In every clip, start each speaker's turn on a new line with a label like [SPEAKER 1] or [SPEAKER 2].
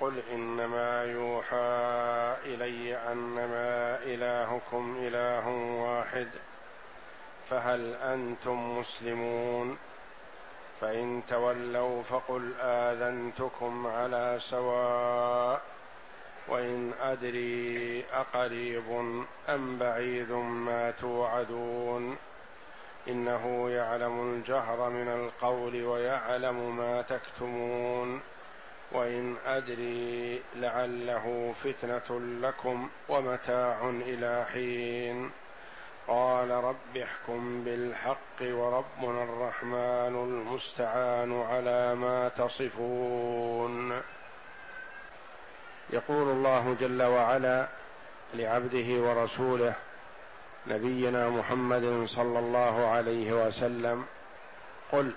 [SPEAKER 1] قل إنما يوحى إلي أنما إلهكم إله واحد فهل أنتم مسلمون؟ فإن تولوا فقل آذنتكم على سواء وإن أدري أقريب أم بعيد ما توعدون. إنه يعلم الجهر من القول ويعلم ما تكتمون. وإن أدري لعله فتنة لكم ومتاع إلى حين. قال رب احكم بالحق وربنا الرحمن المستعان على ما تصفون. يقول الله جل وعلا لعبده ورسوله نبينا محمد صلى الله عليه وسلم قل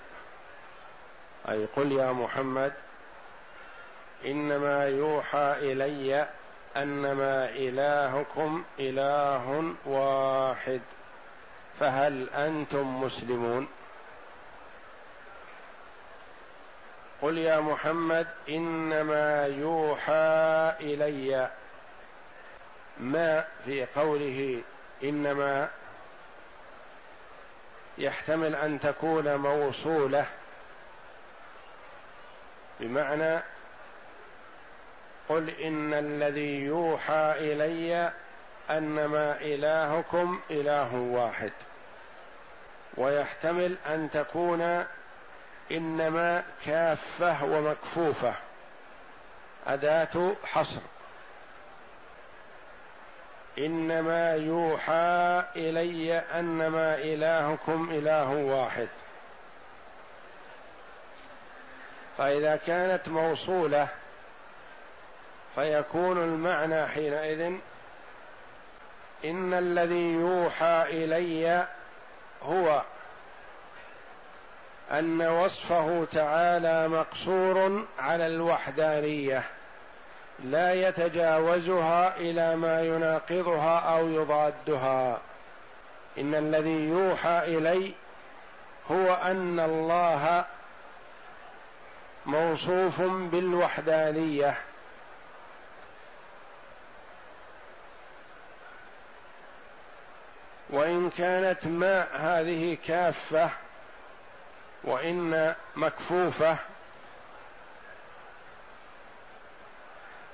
[SPEAKER 1] أي قل يا محمد إنما يوحى إلي أنما إلهكم إله واحد فهل أنتم مسلمون؟ قل يا محمد إنما يوحى إلي. ما في قوله إنما؟ يحتمل أن تكون موصولة بمعنى قل إن الذي يوحى إلي أنما إلهكم إله واحد. ويحتمل أن تكون إنما كافة ومكفوفة. أداة حصر. إنما يوحى إلي أنما إلهكم إله واحد. فإذا كانت موصولة فيكون المعنى حينئذ إن الذي يوحى إلي هو أن وصفه تعالى مقصور على الوحدانية لا يتجاوزها إلى ما يناقضها أو يضادها. إن الذي يوحى إلي هو أن الله موصوف بالوحدانية. وإن كانت ما هذه كافة وإن مكفوفة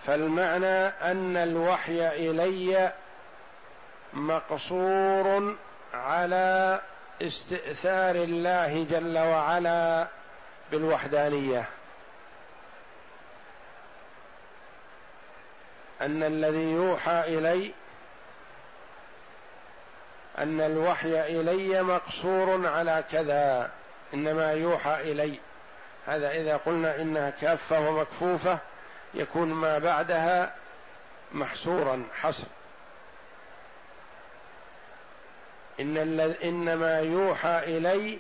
[SPEAKER 1] فالمعنى أن الوحي إلي مقصور على استئثار الله جل وعلا بالوحدانية. أن الذي يوحى إلي أن الوحي إلي مقصور على كذا إنما يوحى إلي. هذا إذا قلنا إنها كافة ومكفوفة يكون ما بعدها محصورا حصر. إن إنما يوحى إلي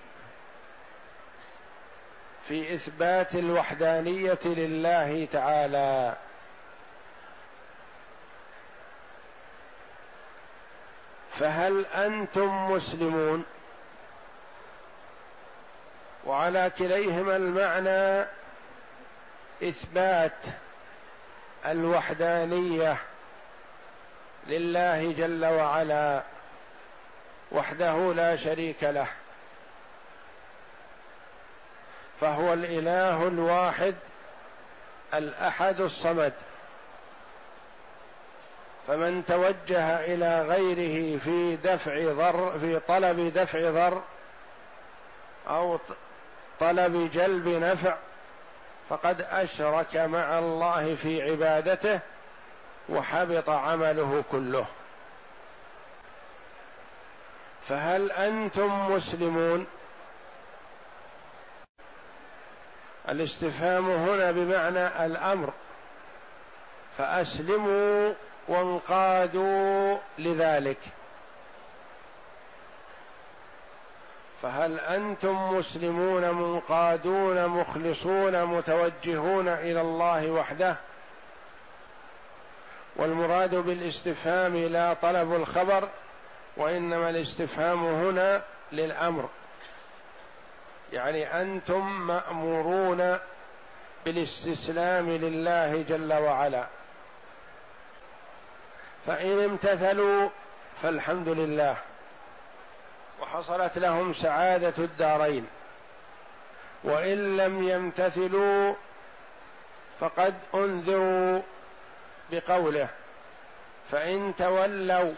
[SPEAKER 1] في إثبات الوحدانية لله تعالى. فهل أنتم مسلمون؟ وعلى كليهما المعنى إثبات الوحدانية لله جل وعلا وحده لا شريك له فهو الإله الواحد الأحد الصمد. فمن توجه إلى غيره في دفع ضر في طلب دفع ضر أو طلب جلب نفع فقد أشرك مع الله في عبادته وحبط عمله كله. فهل أنتم مسلمون؟ الاستفهام هنا بمعنى الأمر. فأسلموا وانقادوا لذلك. فهل أنتم مسلمون منقادون مخلصون متوجهون إلى الله وحده؟ والمراد بالاستفهام لا طلب الخبر وإنما الاستفهام هنا للأمر. يعني أنتم مأمورون بالاستسلام لله جل وعلا. فإن امتثلوا فالحمد لله. وحصلت لهم سعادة الدارين. وإن لم يمتثلوا فقد أنذروا بقوله فإن تولوا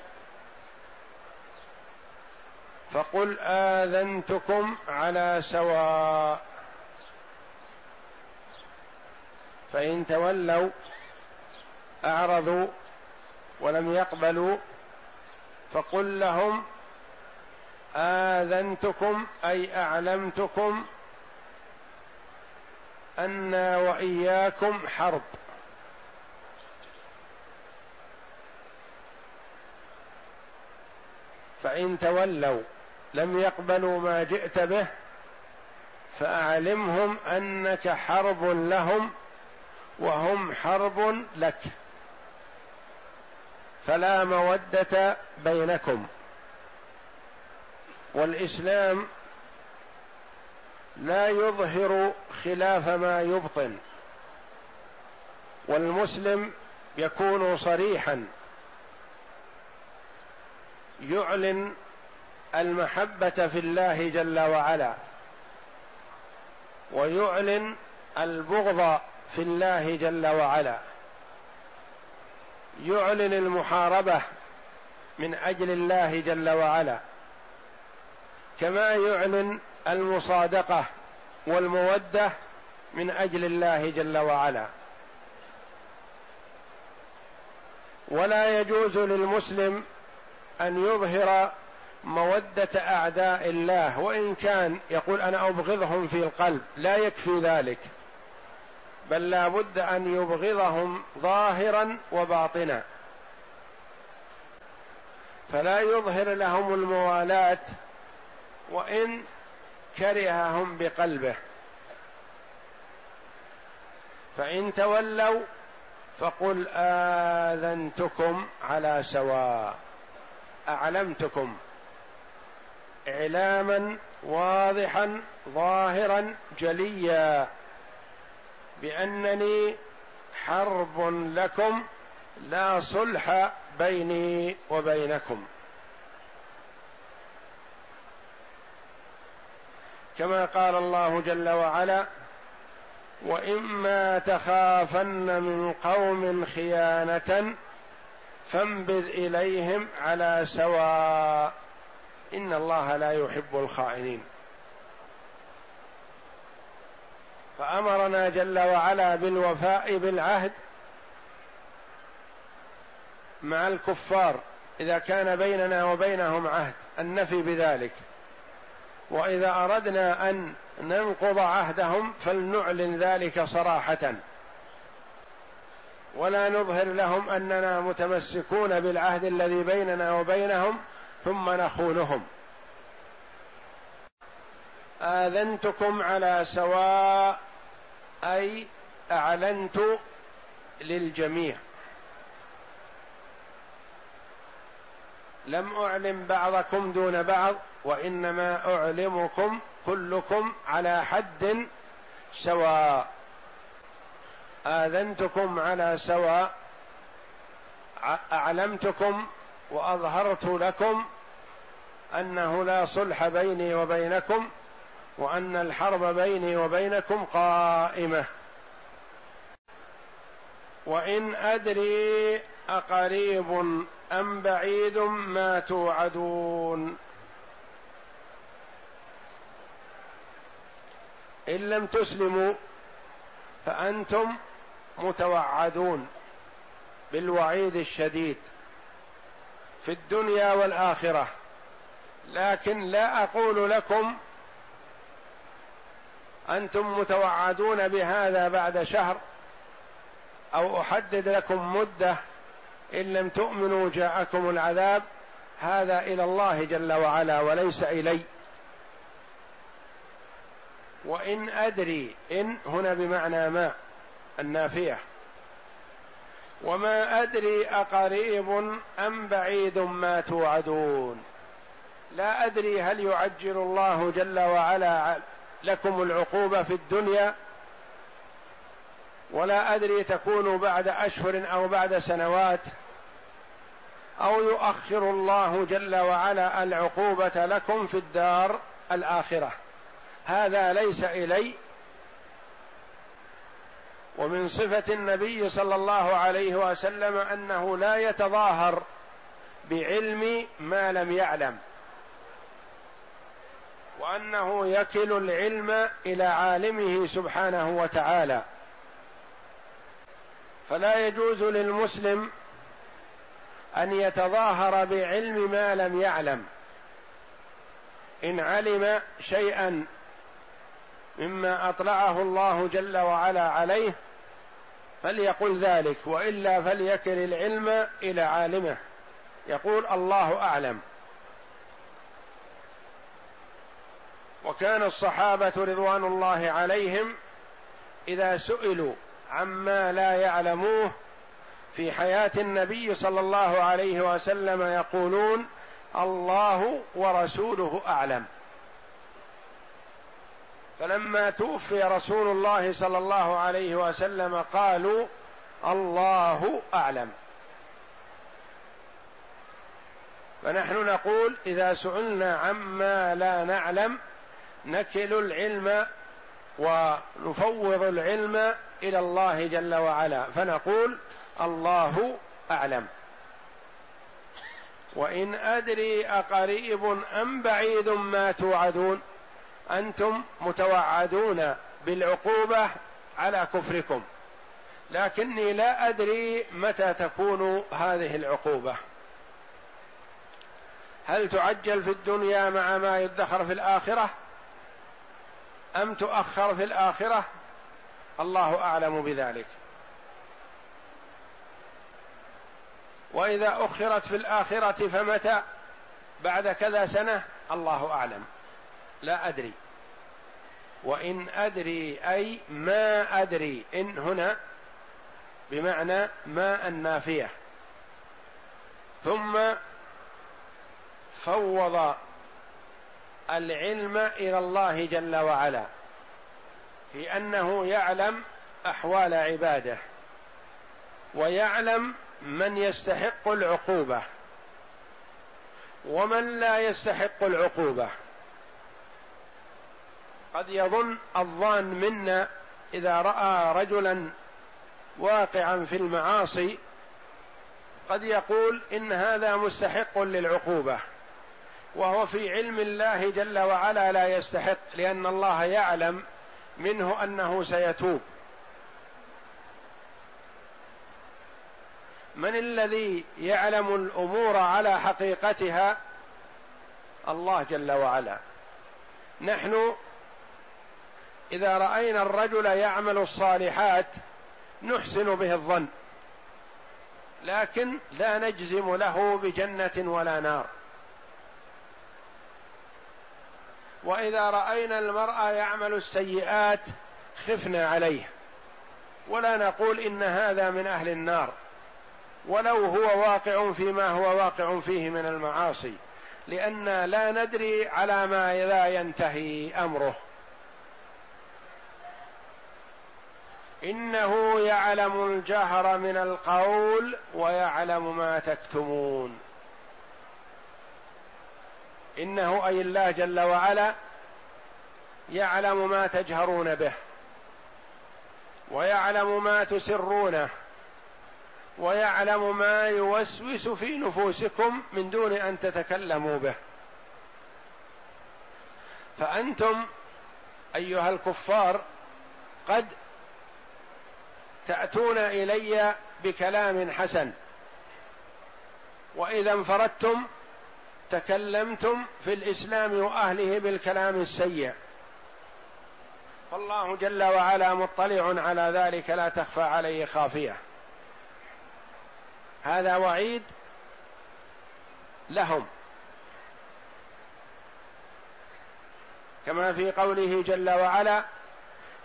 [SPEAKER 1] فقل آذنتكم على سواء. فإن تولوا أعرضوا ولم يقبلوا فقل لهم آذنتكم أي أعلمتكم أنا وإياكم حرب. فإن تولوا لم يقبلوا ما جئت به فأعلمهم أنك حرب لهم وهم حرب لك. فلا مودة بينكم. والإسلام لا يظهر خلاف ما يبطن. والمسلم يكون صريحا. يعلن المحبة في الله جل وعلا. ويعلن البغض في الله جل وعلا. يعلن المحاربة من أجل الله جل وعلا كما يعلن المصادقة والمودة من أجل الله جل وعلا. ولا يجوز للمسلم أن يظهر مودة أعداء الله وإن كان يقول أنا أبغضهم في القلب لا يكفي ذلك. بل لا بد أن يبغضهم ظاهرا وباطنا. فلا يظهر لهم الموالاه وإن كرههم بقلبه. فإن تولوا فقل آذنتكم على سواء أعلمتكم اعلاما واضحا ظاهرا جليا. بأنني حرب لكم لا صلح بيني وبينكم. كما قال الله جل وعلا وإما تخافن من قوم خيانة فانبذ إليهم على سواء إن الله لا يحب الخائنين. فأمرنا جل وعلا بالوفاء بالعهد مع الكفار إذا كان بيننا وبينهم عهد النفي بذلك. وإذا أردنا أن ننقض عهدهم فلنعلن ذلك صراحة. ولا نظهر لهم أننا متمسكون بالعهد الذي بيننا وبينهم ثم نخونهم. آذنتكم على سواء أي أعلنت للجميع. لم اعلم بعضكم دون بعض وإنما أعلمكم كلكم على حد سواء. آذنتكم على سواء أعلمتكم وأظهرت لكم أنه لا صلح بيني وبينكم وأن الحرب بيني وبينكم قائمة. وإن أدري أقريب أم بعيد ما توعدون. إن لم تسلموا فأنتم متوعدون بالوعيد الشديد في الدنيا والآخرة. لكن لا أقول لكم أنتم متوعدون بهذا بعد شهر أو أحدد لكم مدة إن لم تؤمنوا جاءكم العذاب هذا إلى الله جل وعلا وليس إلي. وإن أدري إن هنا بمعنى ما النافية. وما أدري أقريب أم بعيد ما توعدون. لا أدري هل يعجل الله جل وعلا لكم العقوبة في الدنيا ولا أدري تكون بعد أشهر أو بعد سنوات أو يؤخر الله جل وعلا العقوبة لكم في الدار الآخرة. هذا ليس إلي ومن صفة النبي صلى الله عليه وسلم أنه لا يتظاهر بعلم ما لم يعلم. وأنه يكل العلم إلى عالمه سبحانه وتعالى. فلا يجوز للمسلم أن يتظاهر بعلم ما لم يعلم. إن علم شيئا مما أطلعه الله جل وعلا عليه فليقل ذلك وإلا فليكل العلم إلى عالمه. يقول الله أعلم. وكان الصحابة رضوان الله عليهم إذا سئلوا عما لا يعلموه في حياة النبي صلى الله عليه وسلم يقولون الله ورسوله أعلم. فلما توفي رسول الله صلى الله عليه وسلم قالوا الله أعلم. فنحن نقول إذا سئلنا عما لا نعلم نكل العلم ونفوض العلم إلى الله جل وعلا فنقول الله أعلم. وإن أدري أقريب أم بعيد ما توعدون أنتم متوعدون بالعقوبة على كفركم. لكني لا أدري متى تكون هذه العقوبة. هل تعجل في الدنيا مع ما يدخر في الآخرة؟ أم تؤخر في الآخرة؟ الله أعلم بذلك. وإذا أخرت في الآخرة فمتى؟ بعد كذا سنة؟ الله أعلم. لا أدري. وإن أدري أي ما أدري. إن هنا بمعنى ما النافية. ثم فوض العلم إلى الله جل وعلا في أنه يعلم أحوال عباده ويعلم من يستحق العقوبة ومن لا يستحق العقوبة. قد يظن الظان منا إذا رأى رجلا واقعا في المعاصي قد يقول إن هذا مستحق للعقوبة. وهو في علم الله جل وعلا لا يستحق لأن الله يعلم منه أنه سيتوب. من الذي يعلم الأمور على حقيقتها؟ الله جل وعلا. نحن إذا رأينا الرجل يعمل الصالحات نحسن به الظن لكن لا نجزم له بجنة ولا نار. وإذا رأينا المرء يعمل السيئات خفنا عليه. ولا نقول إن هذا من أهل النار. ولو هو واقع فيما هو واقع فيه من المعاصي. لأن لا ندري على ما لا ينتهي أمره. إنه يعلم الجهر من القول ويعلم ما تكتمون. إنه أي الله جل وعلا يعلم ما تجهرون به ويعلم ما تسرونه ويعلم ما يوسوس في نفوسكم من دون أن تتكلموا به. فأنتم أيها الكفار قد تأتون إلي بكلام حسن وإذا انفردتم تكلمتم في الإسلام وأهله بالكلام السيء. فالله جل وعلا مطلع على ذلك لا تخفى عليه خافية. هذا وعيد كما في قوله جل وعلا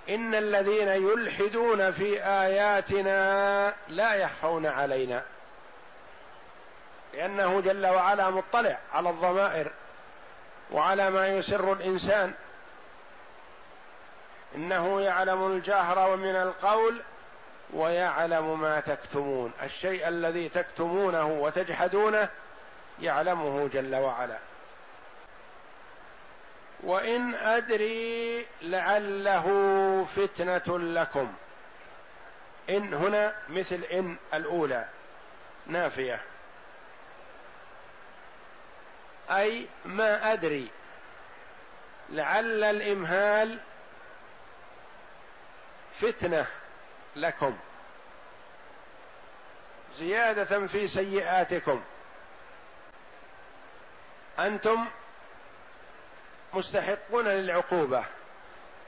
[SPEAKER 1] إن الذين يلحدون في آياتنا لا يخفون علينا. لأنه جل وعلا مطلع على الضمائر وعلى ما يسر الإنسان. إنه يعلم الجهر ومن القول ويعلم ما تكتمون. الشيء الذي تكتمونه وتجحدونه يعلمه جل وعلا. وإن أدري لعله فتنة لكم. إن هنا مثل إن الأولى نافية. أي ما أدري. لعل الإمهال فتنة لكم. زيادة في سيئاتكم. أنتم مستحقون للعقوبة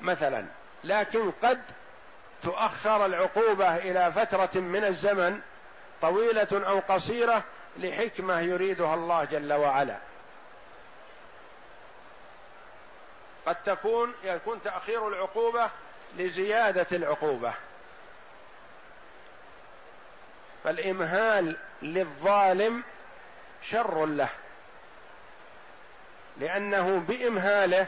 [SPEAKER 1] مثلا. لكن قد تؤخر العقوبة إلى فترة من الزمن طويلة أو قصيرة لحكمة يريدها الله جل وعلا. قد تكون يكون تاخير العقوبة لزيادة العقوبة. فالإمهال للظالم شر له لأنه بإمهاله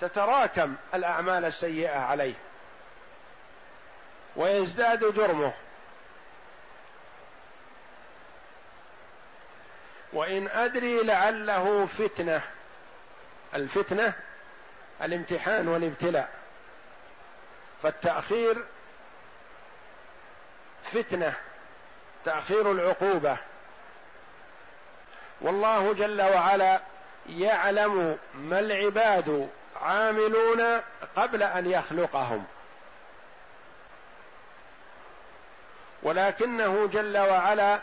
[SPEAKER 1] تتراكم الأعمال السيئة عليه ويزداد جرمه. وإن أدري لعله فتنة. الفتنة الامتحان والابتلاء. فالتأخير فتنة تأخير العقوبة. والله جل وعلا يعلم ما العباد عاملون قبل أن يخلقهم. ولكنه جل وعلا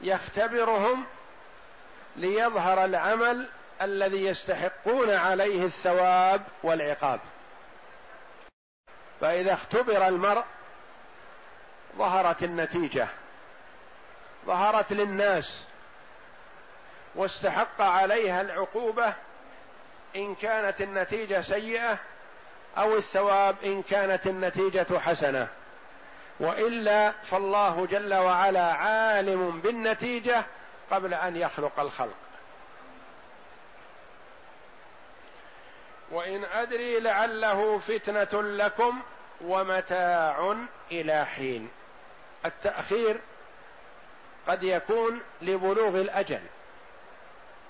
[SPEAKER 1] يختبرهم ليظهر العمل الذي يستحقون عليه الثواب والعقاب. فإذا اختبر المرء ظهرت النتيجة ظهرت للناس واستحق عليها العقوبة إن كانت النتيجة سيئة أو الثواب إن كانت النتيجة حسنة. وإلا فالله جل وعلا عالم بالنتيجة قبل أن يخلق الخلق. وإن أدري لعله فتنة لكم ومتاع إلى حين. التأخير قد يكون لبلوغ الأجل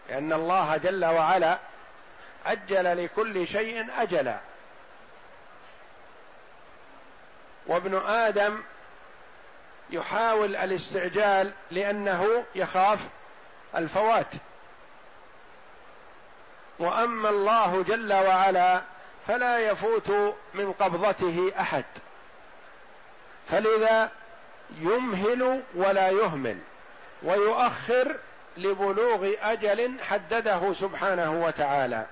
[SPEAKER 1] لأن الله جل وعلا أجل لكل شيء أجلا. وابن آدم يحاول الاستعجال لأنه يخاف الفوات. وأما الله جل وعلا فلا يفوت من قبضته أحد. فلذا يمهل ولا يهمل ويؤخر لبلوغ أجل حدده سبحانه وتعالى.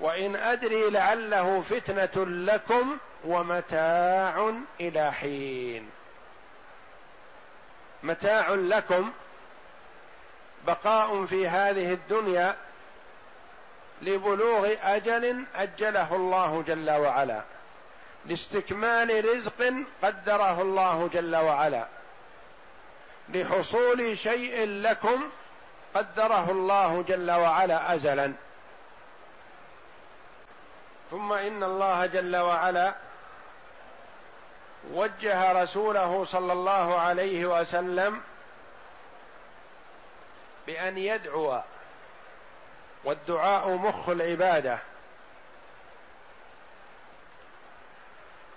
[SPEAKER 1] وإن أدري لعله فتنة لكم ومتاع إلى حين. متاع لكم بقاء في هذه الدنيا لبلوغ أجل أجله الله جل وعلا لاستكمال رزق قدره الله جل وعلا لحصول شيء لكم قدره الله جل وعلا ازلا. ثم إن الله جل وعلا وجه رسوله صلى الله عليه وسلم بأن يدعو والدعاء مخ العبادة.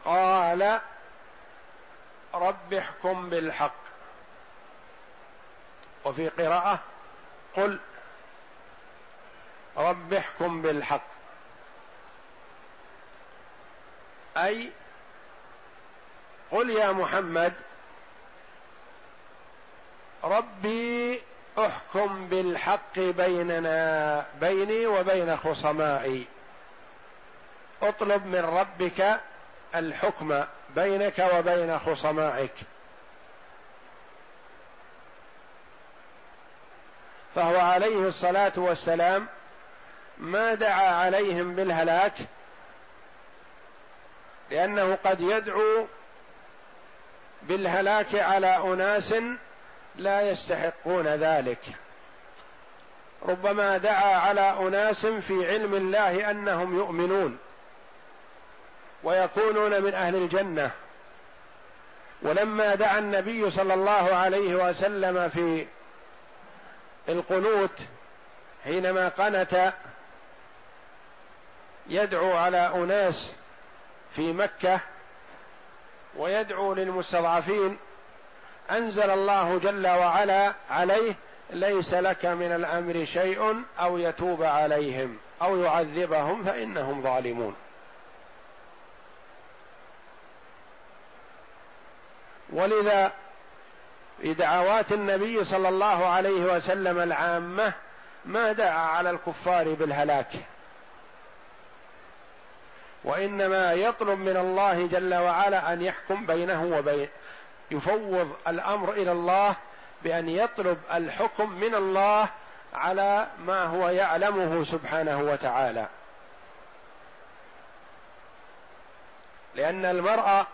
[SPEAKER 1] قال رب احكم بالحق. وفي قراءة قل رب احكم بالحق. أي قل يا محمد ربي احكم بالحق بيننا بيني وبين خصمائي. اطلب من ربك الحكم بينك وبين خصمائك. فهو عليه الصلاة والسلام ما دعا عليهم بالهلاك لأنه قد يدعو بالهلاك على أناس لا يستحقون ذلك. ربما دعا على أناس في علم الله أنهم يؤمنون ويكونون من أهل الجنة. ولما دعا النبي صلى الله عليه وسلم في القنوت حينما قنت يدعو على أناس في مكة ويدعو للمستضعفين أنزل الله جل وعلا عليه ليس لك من الأمر شيء أو يتوب عليهم أو يعذبهم فإنهم ظالمون. ولذا في دعوات النبي صلى الله عليه وسلم العامة ما دعا على الكفار بالهلاك. وإنما يطلب من الله جل وعلا أن يحكم بينه وبين يفوض الأمر إلى الله بأن يطلب الحكم من الله على ما هو يعلمه سبحانه وتعالى. لأن المرء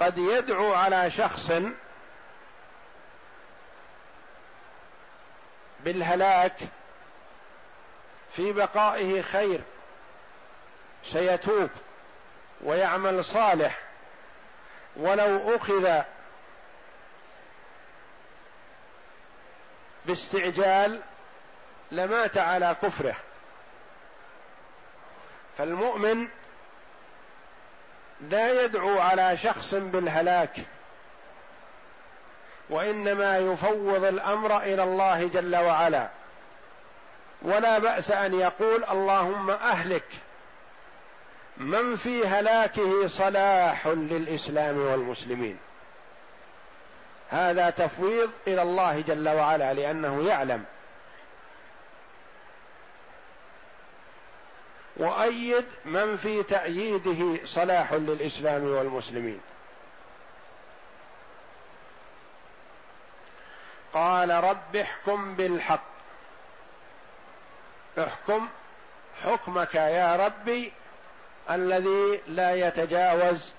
[SPEAKER 1] قد يدعو على شخص بالهلاك في بقائه خير سيتوب ويعمل صالح. ولو أخذ باستعجال لمات على كفره. فالمؤمن لا يدعو على شخص بالهلاك وإنما يفوض الأمر إلى الله جل وعلا. ولا بأس أن يقول اللهم أهلك. من في هلاكه صلاح للإسلام والمسلمين. هذا تفويض إلى الله جل وعلا لأنه يعلم. وأيد من في تأييده صلاح للإسلام والمسلمين. قال رب احكم بالحق. احكم حكمك يا ربي الذي لا يتجاوز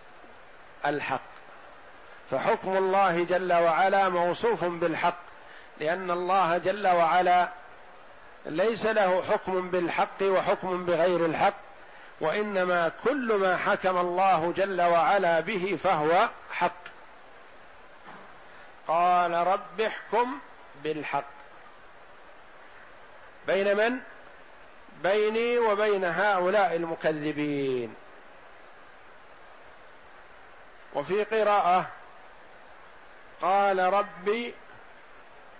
[SPEAKER 1] الحق. فحكم الله جل وعلا موصوف بالحق لأن الله جل وعلا ليس له حكم بالحق وحكم بغير الحق وإنما كل ما حكم الله جل وعلا به فهو حق. قال رب احكم بالحق. بين من؟ بيني وبين هؤلاء المكذبين. وفي قراءة قال ربي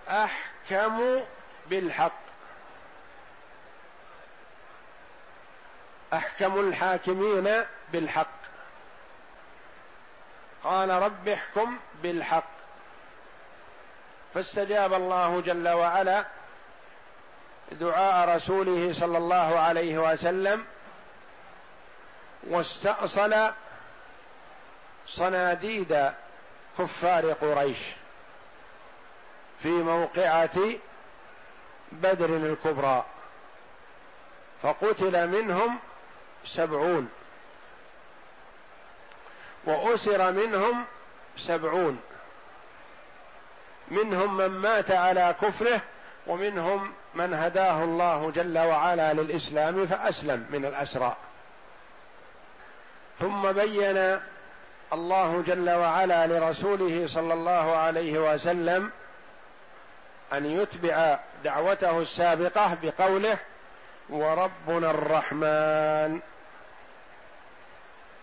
[SPEAKER 1] أحكم بالحق. أحكم الحاكمين بالحق. قال رب احكم بالحق. فاستجاب الله جل وعلا دعاء رسوله صلى الله عليه وسلم واستأصل صناديد كفار قريش في موقعة بدر الكبرى فقتل منهم سبعون وأسر منهم سبعون منهم من مات على كفره ومنهم من هداه الله جل وعلا للإسلام فأسلم من الأسرى. ثم بين الله جل وعلا لرسوله صلى الله عليه وسلم أن يتبع دعوته السابقة بقوله وربنا الرحمن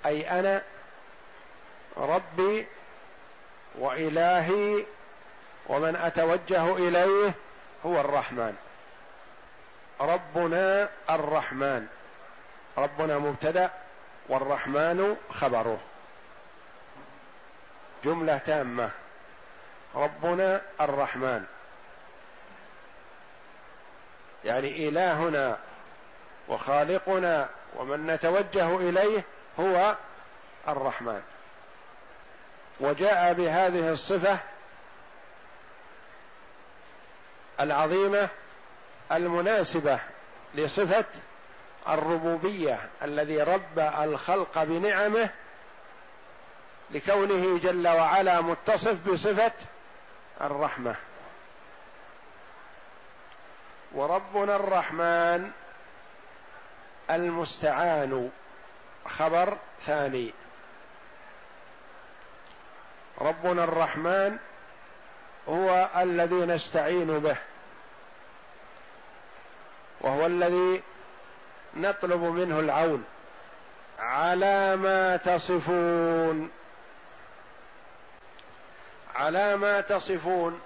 [SPEAKER 1] أي أنا ربي وإلهي ومن أتوجه إليه هو الرحمن. ربنا الرحمن. ربنا مبتدأ والرحمن خبره. جملة تامة. ربنا الرحمن. يعني إلهنا وخالقنا ومن نتوجه إليه هو الرحمن. وجاء بهذه الصفة العظيمة المناسبة لصفة الربوبية الذي رب الخلق بنعمه لكونه جل وعلا متصف بصفة الرحمة. وربنا الرحمن المستعان خبر ثاني. ربنا الرحمن هو الذي نستعين به وهو الذي نطلب منه العون على ما تصفون على ما تصفون.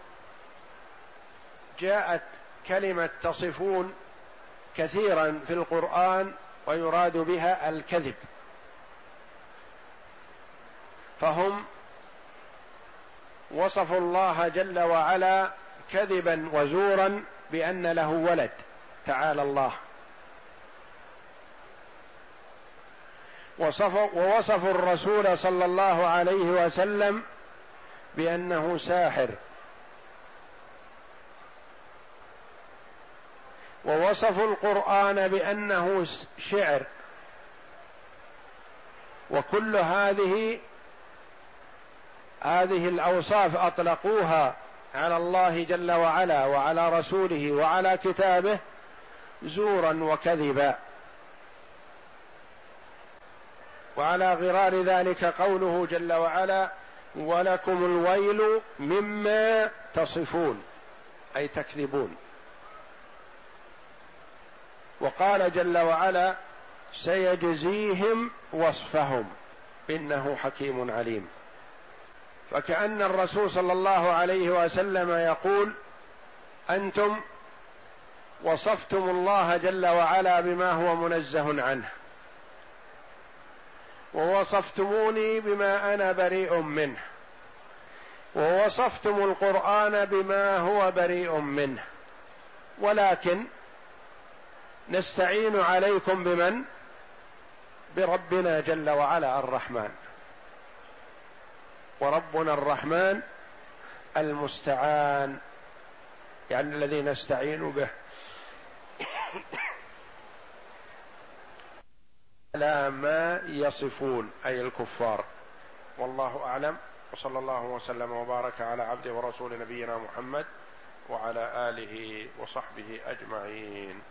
[SPEAKER 1] جاءت كلمة تصفون كثيرا في القرآن ويراد بها الكذب فهم وصفوا الله جل وعلا كذبا وزورا بأن له ولد. تعالى الله. وصفوا ووصفوا الرسول صلى الله عليه وسلم بأنه ساحر. ووصفوا القرآن بأنه شعر. وكل هذه هذه الأوصاف أطلقوها على الله جل وعلا وعلى رسوله وعلى كتابه زورا وكذبا. وعلى غرار ذلك قوله جل وعلا ولكم الويل مما تصفون أي تكذبون. وقال جل وعلا سيجزيهم وصفهم إنه حكيم عليم. فكأن الرسول صلى الله عليه وسلم يقول أنتم وصفتم الله جل وعلا بما هو منزه عنه ووصفتموني بما أنا بريء منه ووصفتم القرآن بما هو بريء منه ولكن نستعين عليكم بمن؟ بربنا جل وعلا الرحمن. وربنا الرحمن المستعان يعني الذي نستعين به. على ما يصفون أي الكفار. والله أعلم وصلى الله وسلم وبارك على عبده ورسول نبينا محمد وعلى آله وصحبه أجمعين.